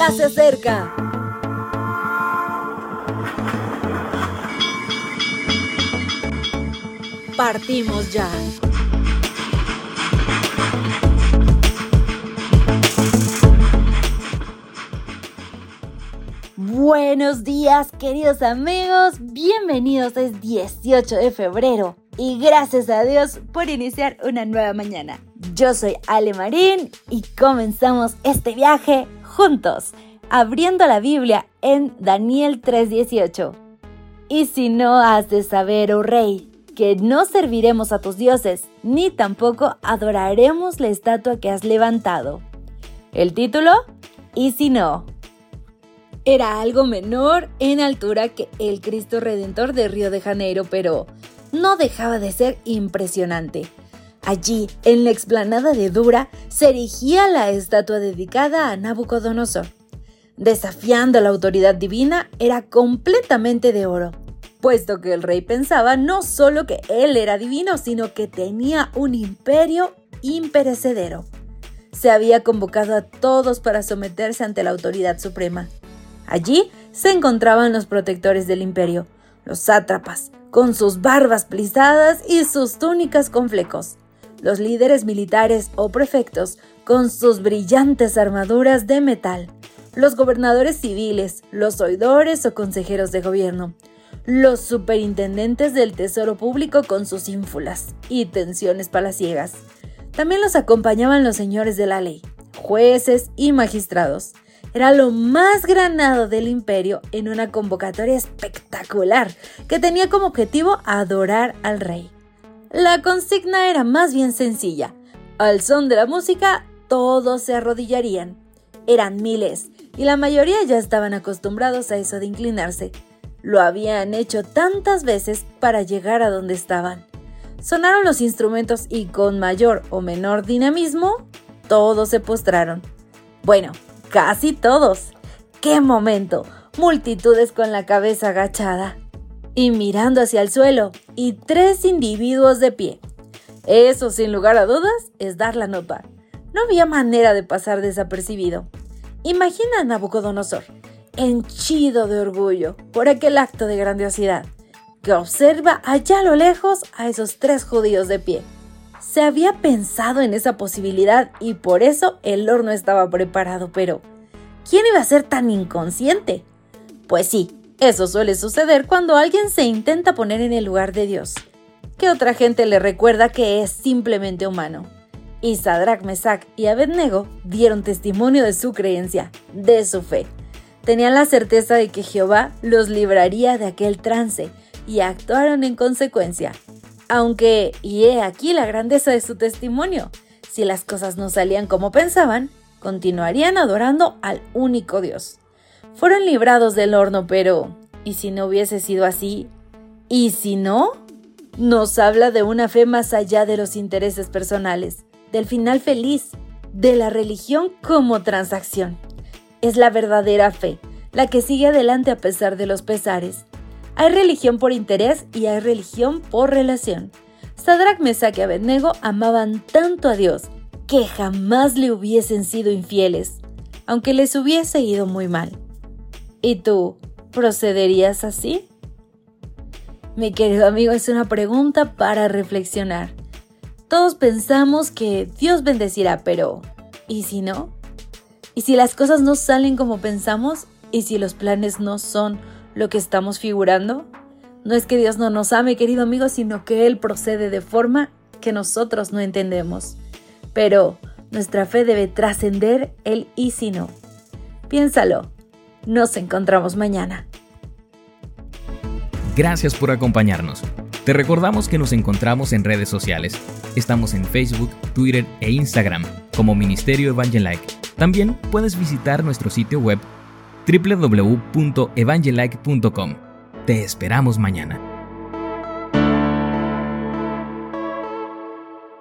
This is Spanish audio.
ya se acerca. Partimos ya. Buenos días queridos amigos, bienvenidos es 18 de febrero y gracias a Dios por iniciar una nueva mañana. Yo soy Ale Marín y comenzamos este viaje juntos, abriendo la Biblia en Daniel 3:18. Y si no has de saber, oh rey, que no serviremos a tus dioses, ni tampoco adoraremos la estatua que has levantado. El título, y si no, era algo menor en altura que el Cristo Redentor de Río de Janeiro, pero no dejaba de ser impresionante. Allí, en la explanada de Dura, se erigía la estatua dedicada a Nabucodonosor. Desafiando la autoridad divina, era completamente de oro, puesto que el rey pensaba no solo que él era divino, sino que tenía un imperio imperecedero. Se había convocado a todos para someterse ante la autoridad suprema. Allí se encontraban los protectores del imperio, los sátrapas, con sus barbas plisadas y sus túnicas con flecos, los líderes militares o prefectos con sus brillantes armaduras de metal, los gobernadores civiles, los oidores o consejeros de gobierno, los superintendentes del Tesoro Público con sus ínfulas y tensiones palaciegas. También los acompañaban los señores de la ley, jueces y magistrados, era lo más granado del imperio en una convocatoria espectacular que tenía como objetivo adorar al rey. La consigna era más bien sencilla. Al son de la música, todos se arrodillarían. Eran miles, y la mayoría ya estaban acostumbrados a eso de inclinarse. Lo habían hecho tantas veces para llegar a donde estaban. Sonaron los instrumentos y con mayor o menor dinamismo, todos se postraron. Bueno, Casi todos. ¡Qué momento! Multitudes con la cabeza agachada y mirando hacia el suelo y tres individuos de pie. Eso, sin lugar a dudas, es dar la nota. No había manera de pasar desapercibido. Imagina a Nabucodonosor, henchido de orgullo por aquel acto de grandiosidad, que observa allá a lo lejos a esos tres judíos de pie. Se había pensado en esa posibilidad y por eso el horno estaba preparado, pero ¿quién iba a ser tan inconsciente? Pues sí, eso suele suceder cuando alguien se intenta poner en el lugar de Dios, que otra gente le recuerda que es simplemente humano. Y Sadrach, Mesach y Abednego dieron testimonio de su creencia, de su fe. Tenían la certeza de que Jehová los libraría de aquel trance y actuaron en consecuencia. Aunque, y he aquí la grandeza de su testimonio, si las cosas no salían como pensaban, continuarían adorando al único Dios. Fueron librados del horno, pero ¿y si no hubiese sido así? ¿Y si no? Nos habla de una fe más allá de los intereses personales, del final feliz, de la religión como transacción. Es la verdadera fe, la que sigue adelante a pesar de los pesares, hay religión por interés y hay religión por relación. Sadrach, Mesach y Abednego amaban tanto a Dios que jamás le hubiesen sido infieles, aunque les hubiese ido muy mal. ¿Y tú procederías así? Mi querido amigo, es una pregunta para reflexionar. Todos pensamos que Dios bendecirá, pero ¿y si no? ¿Y si las cosas no salen como pensamos? ¿Y si los planes no son lo que estamos figurando? No es que Dios no nos ame, querido amigo, sino que Él procede de forma que nosotros no entendemos. Pero nuestra fe debe trascender el y si no. Piénsalo. Nos encontramos mañana. Gracias por acompañarnos. Te recordamos que nos encontramos en redes sociales. Estamos en Facebook, Twitter e Instagram como Ministerio Evangelike. También puedes visitar nuestro sitio web www.evangelike.com. Te esperamos mañana.